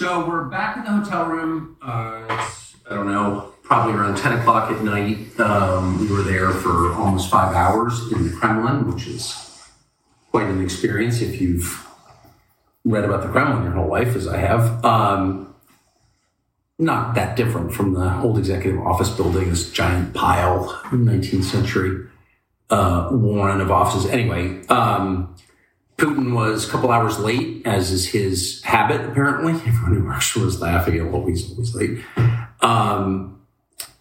So we're back in the hotel room. Uh, it's, I don't know, probably around 10 o'clock at night. Um, we were there for almost five hours in the Kremlin, which is quite an experience if you've read about the Kremlin your whole life, as I have. Um, not that different from the old executive office building, this giant pile, 19th century uh, warren of offices. Anyway, um, Putin was a couple hours late, as is his habit, apparently. Everyone who works was laughing at what he's always late. Um,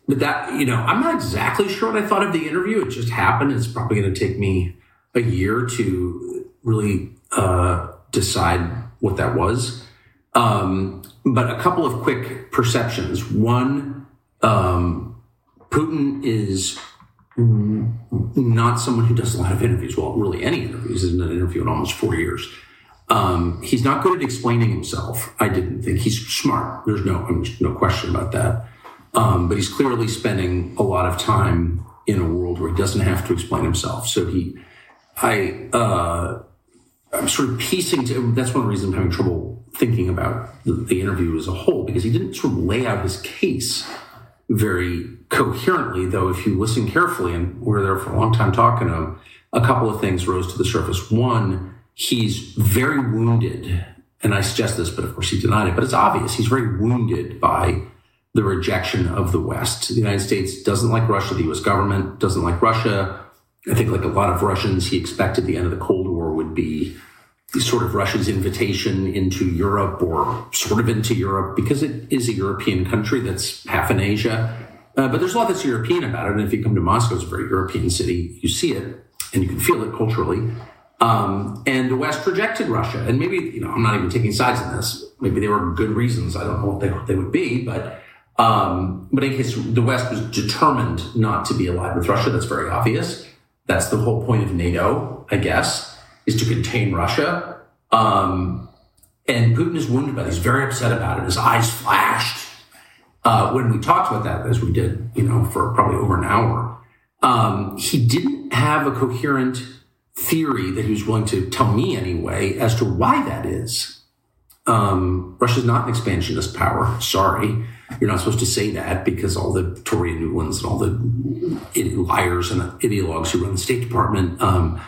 but that, you know, I'm not exactly sure what I thought of the interview. It just happened. It's probably going to take me a year to really uh, decide what that was. Um, but a couple of quick perceptions. One, um, Putin is not someone who does a lot of interviews. Well, really any interviews. Isn't an interview in almost four years. Um, he's not good at explaining himself. I didn't think he's smart. There's no no question about that. Um, but he's clearly spending a lot of time in a world where he doesn't have to explain himself. So he, I, uh, I'm sort of piecing. To, that's one reasons I'm having trouble thinking about the, the interview as a whole because he didn't sort of lay out his case very coherently, though, if you listen carefully, and we are there for a long time talking to him, a couple of things rose to the surface. One, he's very wounded, and I suggest this, but of course he denied it, but it's obvious. He's very wounded by the rejection of the West. The United States doesn't like Russia, the US government doesn't like Russia. I think, like a lot of Russians, he expected the end of the Cold War would be sort of Russia's invitation into Europe or sort of into Europe because it is a European country that's half in Asia. Uh, but there's a lot that's European about it. And if you come to Moscow, it's a very European city. You see it and you can feel it culturally. Um, and the West rejected Russia. And maybe, you know, I'm not even taking sides in this. Maybe there were good reasons. I don't know what they, they would be. But, um, but in case the West was determined not to be allied with Russia, that's very obvious. That's the whole point of NATO, I guess is to contain Russia. Um, and Putin is wounded by this, he's very upset about it. His eyes flashed uh, when we talked about that, as we did, you know, for probably over an hour. Um, he didn't have a coherent theory that he was willing to tell me anyway as to why that is. Um, Russia's not an expansionist power. Sorry. You're not supposed to say that because all the Tory Nulands and all the liars and ideologues who run the State Department um,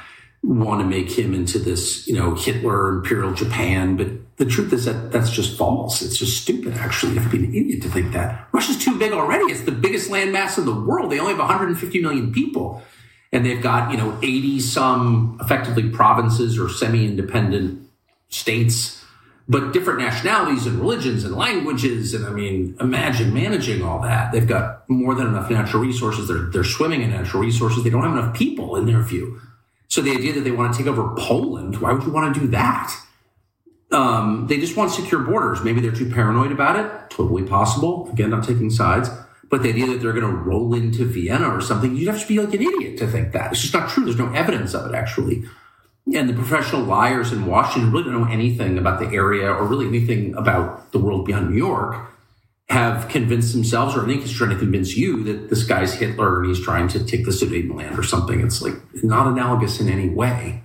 want to make him into this, you know, Hitler, Imperial Japan. But the truth is that that's just false. It's just stupid, actually. To be an idiot to think that. Russia's too big already. It's the biggest landmass in the world. They only have 150 million people. And they've got, you know, 80 some effectively provinces or semi independent states, but different nationalities and religions and languages. And I mean, imagine managing all that. They've got more than enough natural resources. They're, they're swimming in natural resources. They don't have enough people in their view. So the idea that they want to take over Poland, why would you want to do that? Um, they just want secure borders. Maybe they're too paranoid about it. Totally possible. Again, not taking sides. But the idea that they're going to roll into Vienna or something, you'd have to be like an idiot to think that. It's just not true. There's no evidence of it, actually. And the professional liars in Washington really don't know anything about the area or really anything about the world beyond New York have convinced themselves, or I think he's trying to convince you that this guy's Hitler and he's trying to take the Sudetenland or something. It's like not analogous in any way.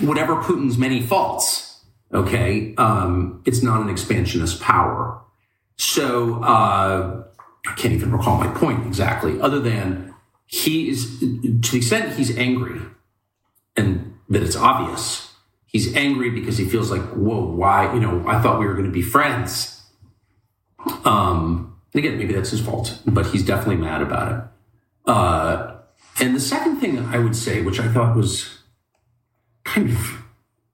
Whatever Putin's many faults, okay, um, it's not an expansionist power. So uh, I can't even recall my point exactly, other than he is to the extent he's angry, and that it's obvious. He's angry because he feels like, whoa, why? You know, I thought we were going to be friends um, again, maybe that's his fault, but he's definitely mad about it. Uh, and the second thing I would say, which I thought was kind of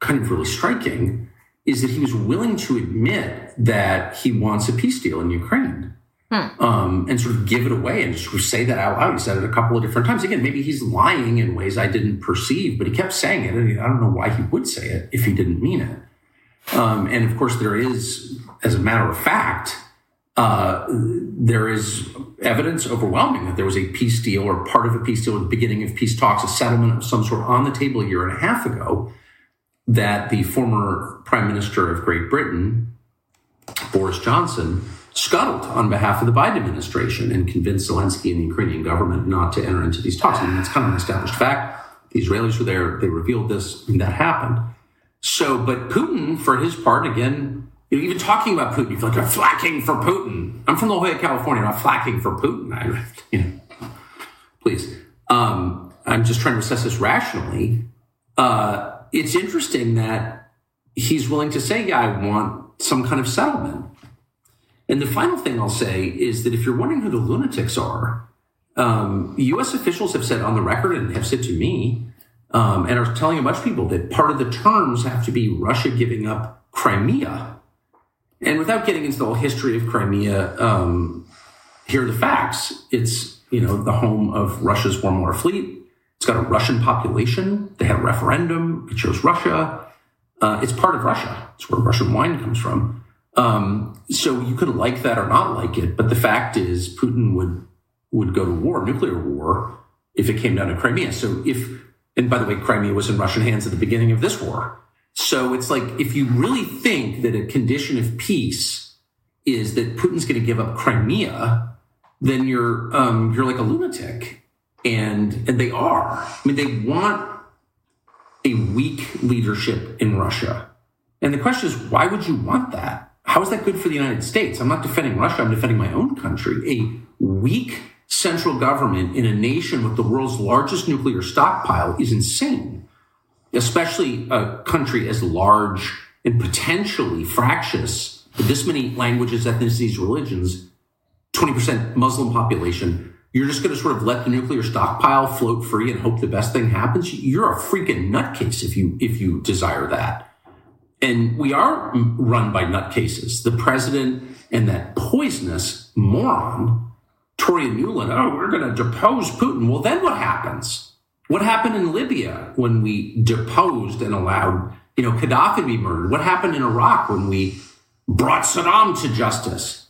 kind of really striking, is that he was willing to admit that he wants a peace deal in Ukraine. Hmm. Um, and sort of give it away and just say that out loud. He said it a couple of different times. Again, maybe he's lying in ways I didn't perceive, but he kept saying it. And I don't know why he would say it if he didn't mean it. Um, and of course, there is, as a matter of fact, uh, there is evidence overwhelming that there was a peace deal or part of a peace deal at the beginning of peace talks, a settlement of some sort on the table a year and a half ago that the former prime minister of Great Britain, Boris Johnson, scuttled on behalf of the Biden administration and convinced Zelensky and the Ukrainian government not to enter into these talks. I mean, that's kind of an established fact. The Israelis were there. They revealed this and that happened. So, but Putin, for his part, again, you know, even talking about Putin, you feel like you're flacking for Putin. I'm from La Jolla, California. I'm not flacking for Putin. I, you know, please. Um, I'm just trying to assess this rationally. Uh, it's interesting that he's willing to say, "Yeah, I want some kind of settlement." And the final thing I'll say is that if you're wondering who the lunatics are, um, U.S. officials have said on the record and have said to me, um, and are telling a bunch of people that part of the terms have to be Russia giving up Crimea. And without getting into the whole history of Crimea, um, here are the facts. It's you know the home of Russia's warm water fleet. It's got a Russian population. They had a referendum. It chose Russia. Uh, it's part of Russia. It's where Russian wine comes from. Um, so you could like that or not like it, but the fact is, Putin would would go to war, nuclear war, if it came down to Crimea. So if, and by the way, Crimea was in Russian hands at the beginning of this war. So it's like if you really think that a condition of peace is that Putin's going to give up Crimea, then you're um, you're like a lunatic, and and they are. I mean, they want a weak leadership in Russia, and the question is, why would you want that? How is that good for the United States? I'm not defending Russia. I'm defending my own country. A weak central government in a nation with the world's largest nuclear stockpile is insane, especially a country as large and potentially fractious with this many languages, ethnicities, religions, 20% Muslim population. You're just going to sort of let the nuclear stockpile float free and hope the best thing happens. You're a freaking nutcase if you if you desire that. And we are run by nutcases. The president and that poisonous moron Victoria Nuland, oh, we're going to depose Putin. Well, then what happens? What happened in Libya when we deposed and allowed, you know, Gaddafi to be murdered? What happened in Iraq when we brought Saddam to justice?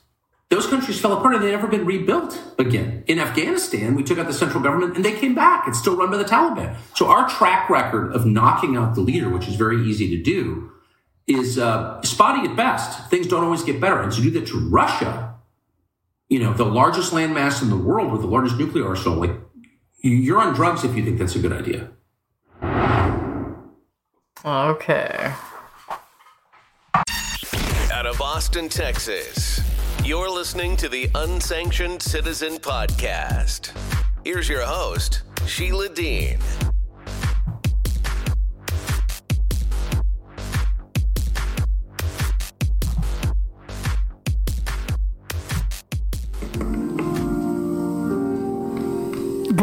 Those countries fell apart and they've never been rebuilt again. In Afghanistan, we took out the central government and they came back. It's still run by the Taliban. So our track record of knocking out the leader, which is very easy to do, is uh, spotty at best. Things don't always get better. And to do that to Russia, you know, the largest landmass in the world with the largest nuclear arsenal, like you're on drugs if you think that's a good idea. Okay. Out of Austin, Texas, you're listening to the Unsanctioned Citizen Podcast. Here's your host, Sheila Dean.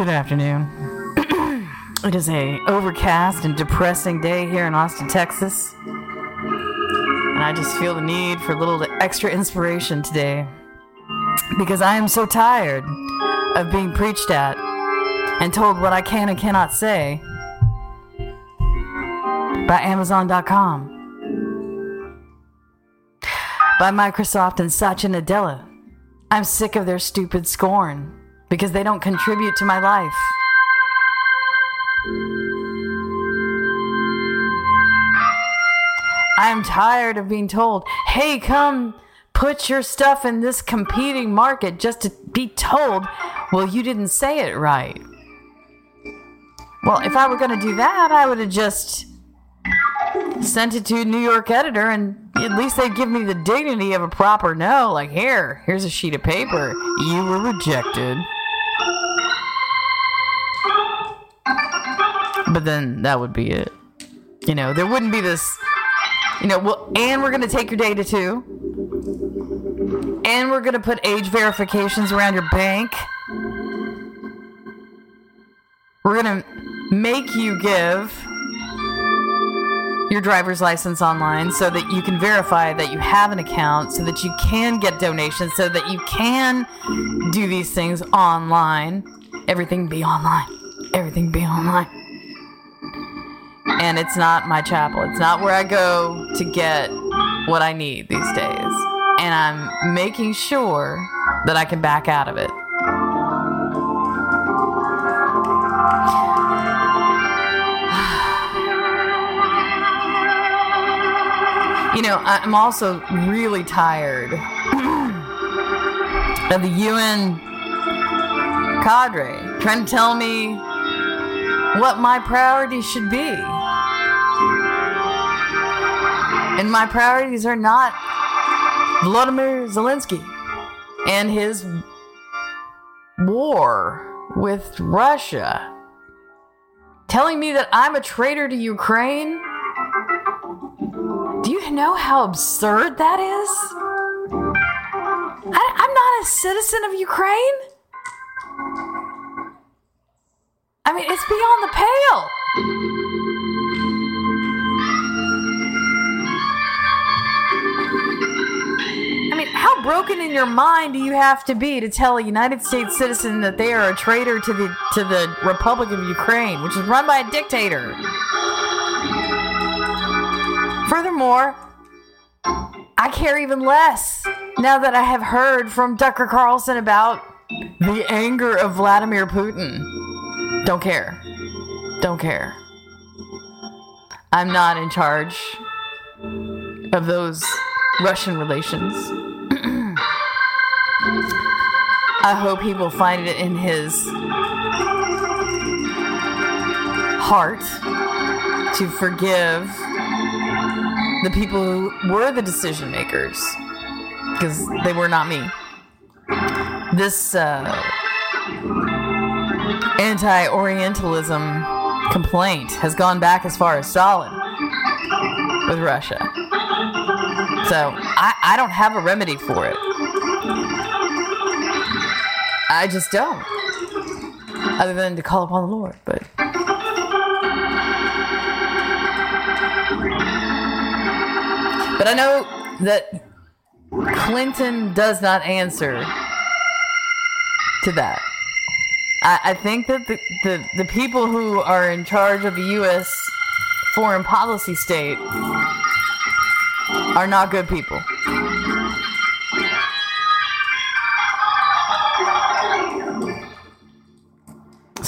Good afternoon. it is a overcast and depressing day here in Austin, Texas. And I just feel the need for a little extra inspiration today. Because I am so tired of being preached at and told what I can and cannot say by Amazon.com, by Microsoft and Satya Nadella. I'm sick of their stupid scorn because they don't contribute to my life. I'm tired of being told, hey, come put your stuff in this competing market just to be told, well, you didn't say it right. Well, if I were going to do that, I would have just sent it to a New York editor and at least they'd give me the dignity of a proper no. Like, here, here's a sheet of paper. You were rejected. But then that would be it. You know, there wouldn't be this, you know, well, and we're to take your data too. And we're to put age verifications around your bank. We're to make you give your driver's license online so that you can verify that you have an account, so that you can get donations, so that you can do these things online. Everything be online. Everything be online and it's not my chapel. It's not where I go to get what I need these days. And I'm making sure that I can back out of it. you know, I'm also really tired of the UN cadre trying to tell me what my priorities should be. And my priorities are not Vladimir Zelensky and his war with Russia, telling me that I'm a traitor to Ukraine. Do you know how absurd that is? I, I'm not a citizen of Ukraine. I mean, it's beyond the pale. How broken in your mind do you have to be to tell a United States citizen that they are a traitor to the to the Republic of Ukraine, which is run by a dictator? Furthermore, I care even less now that I have heard from Tucker Carlson about the anger of Vladimir Putin. Don't care. Don't care. I'm not in charge of those Russian relations. I hope he will find it in his heart to forgive the people who were the decision makers because they were not me. This uh, anti Orientalism complaint has gone back as far as Stalin with Russia. So I, I don't have a remedy for it. I just don't. Other than to call upon the Lord, but. But I know that Clinton does not answer to that. I, I think that the, the, the people who are in charge of the U.S. foreign policy state are not good people.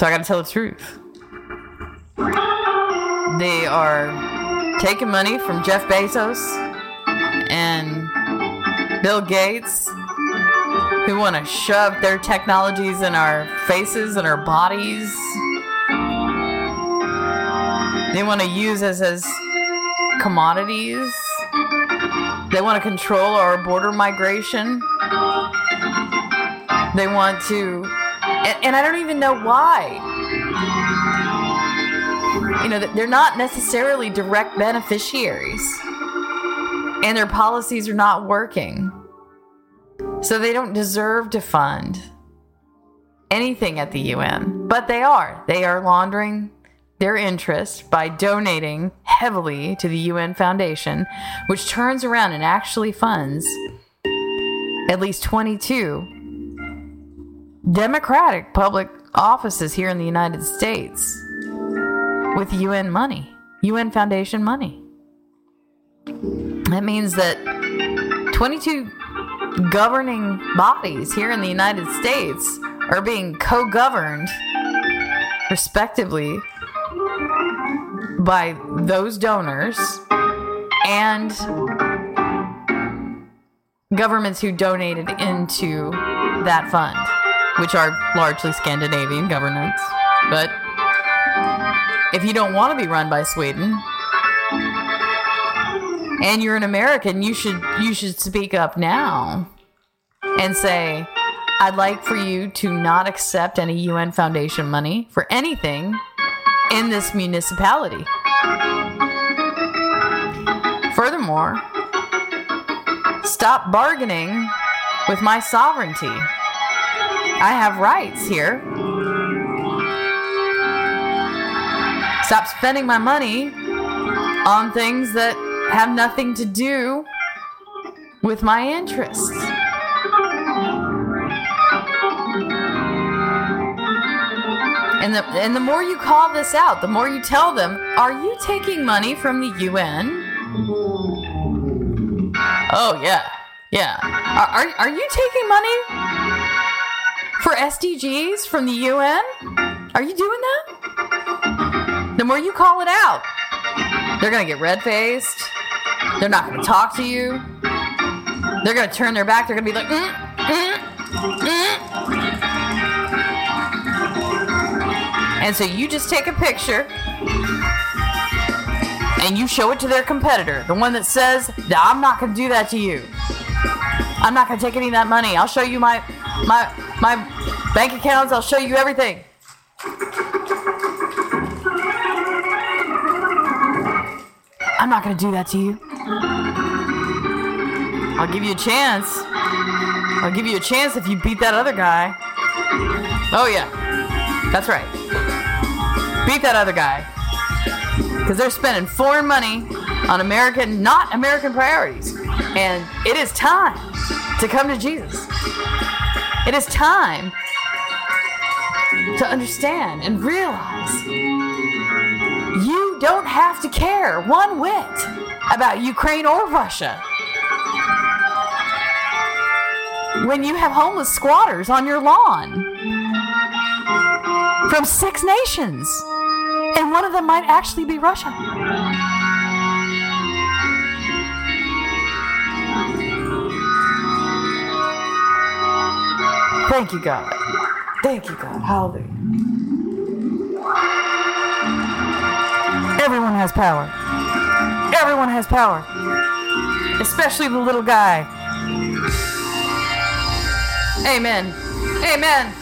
So I gotta tell the truth. They are taking money from Jeff Bezos and Bill Gates, who want to shove their technologies in our faces and our bodies. They want to use us as commodities. They want to control our border migration. They want to, and, and I don't even know why. You know, they're not necessarily direct beneficiaries, and their policies are not working. So they don't deserve to fund anything at the UN, but they are. They are laundering their interest by donating heavily to the UN Foundation, which turns around and actually funds at least 22 Democratic public offices here in the United States with UN money, UN Foundation money. That means that 22 governing bodies here in the United States are being co governed, respectively, by those donors and governments who donated into that fund, which are largely Scandinavian governments. But if you don't want to be run by Sweden and you're an American, you should you should speak up now and say, I'd like for you to not accept any UN Foundation money for anything in this municipality. Furthermore, stop bargaining with my sovereignty. I have rights here. Stop spending my money on things that have nothing to do with my interests. And the, and the more you call this out, the more you tell them, are you taking money from the UN? Oh, yeah. Yeah. Are, are, are you taking money for SDGs from the UN? Are you doing that? The more you call it out, they're going to get red faced. They're not going to talk to you. They're going to turn their back. They're going to be like, mm, mm, mm. And so you just take a picture and you show it to their competitor, the one that says, I'm not going to do that to you. I'm not going to take any of that money. I'll show you my my my bank accounts. I'll show you everything. I'm not going to do that to you. I'll give you a chance. I'll give you a chance if you beat that other guy. Oh, yeah. That's right. Beat that other guy. Because they're spending foreign money on American, not American priorities. And it is time to come to Jesus. It is time to understand and realize you don't have to care one whit about Ukraine or Russia. When you have homeless squatters on your lawn from six nations, and one of them might actually be Russia. Thank you, God. Thank you, God. Hallelujah. Everyone has power. Everyone has power. Especially the little guy. Amen. Amen.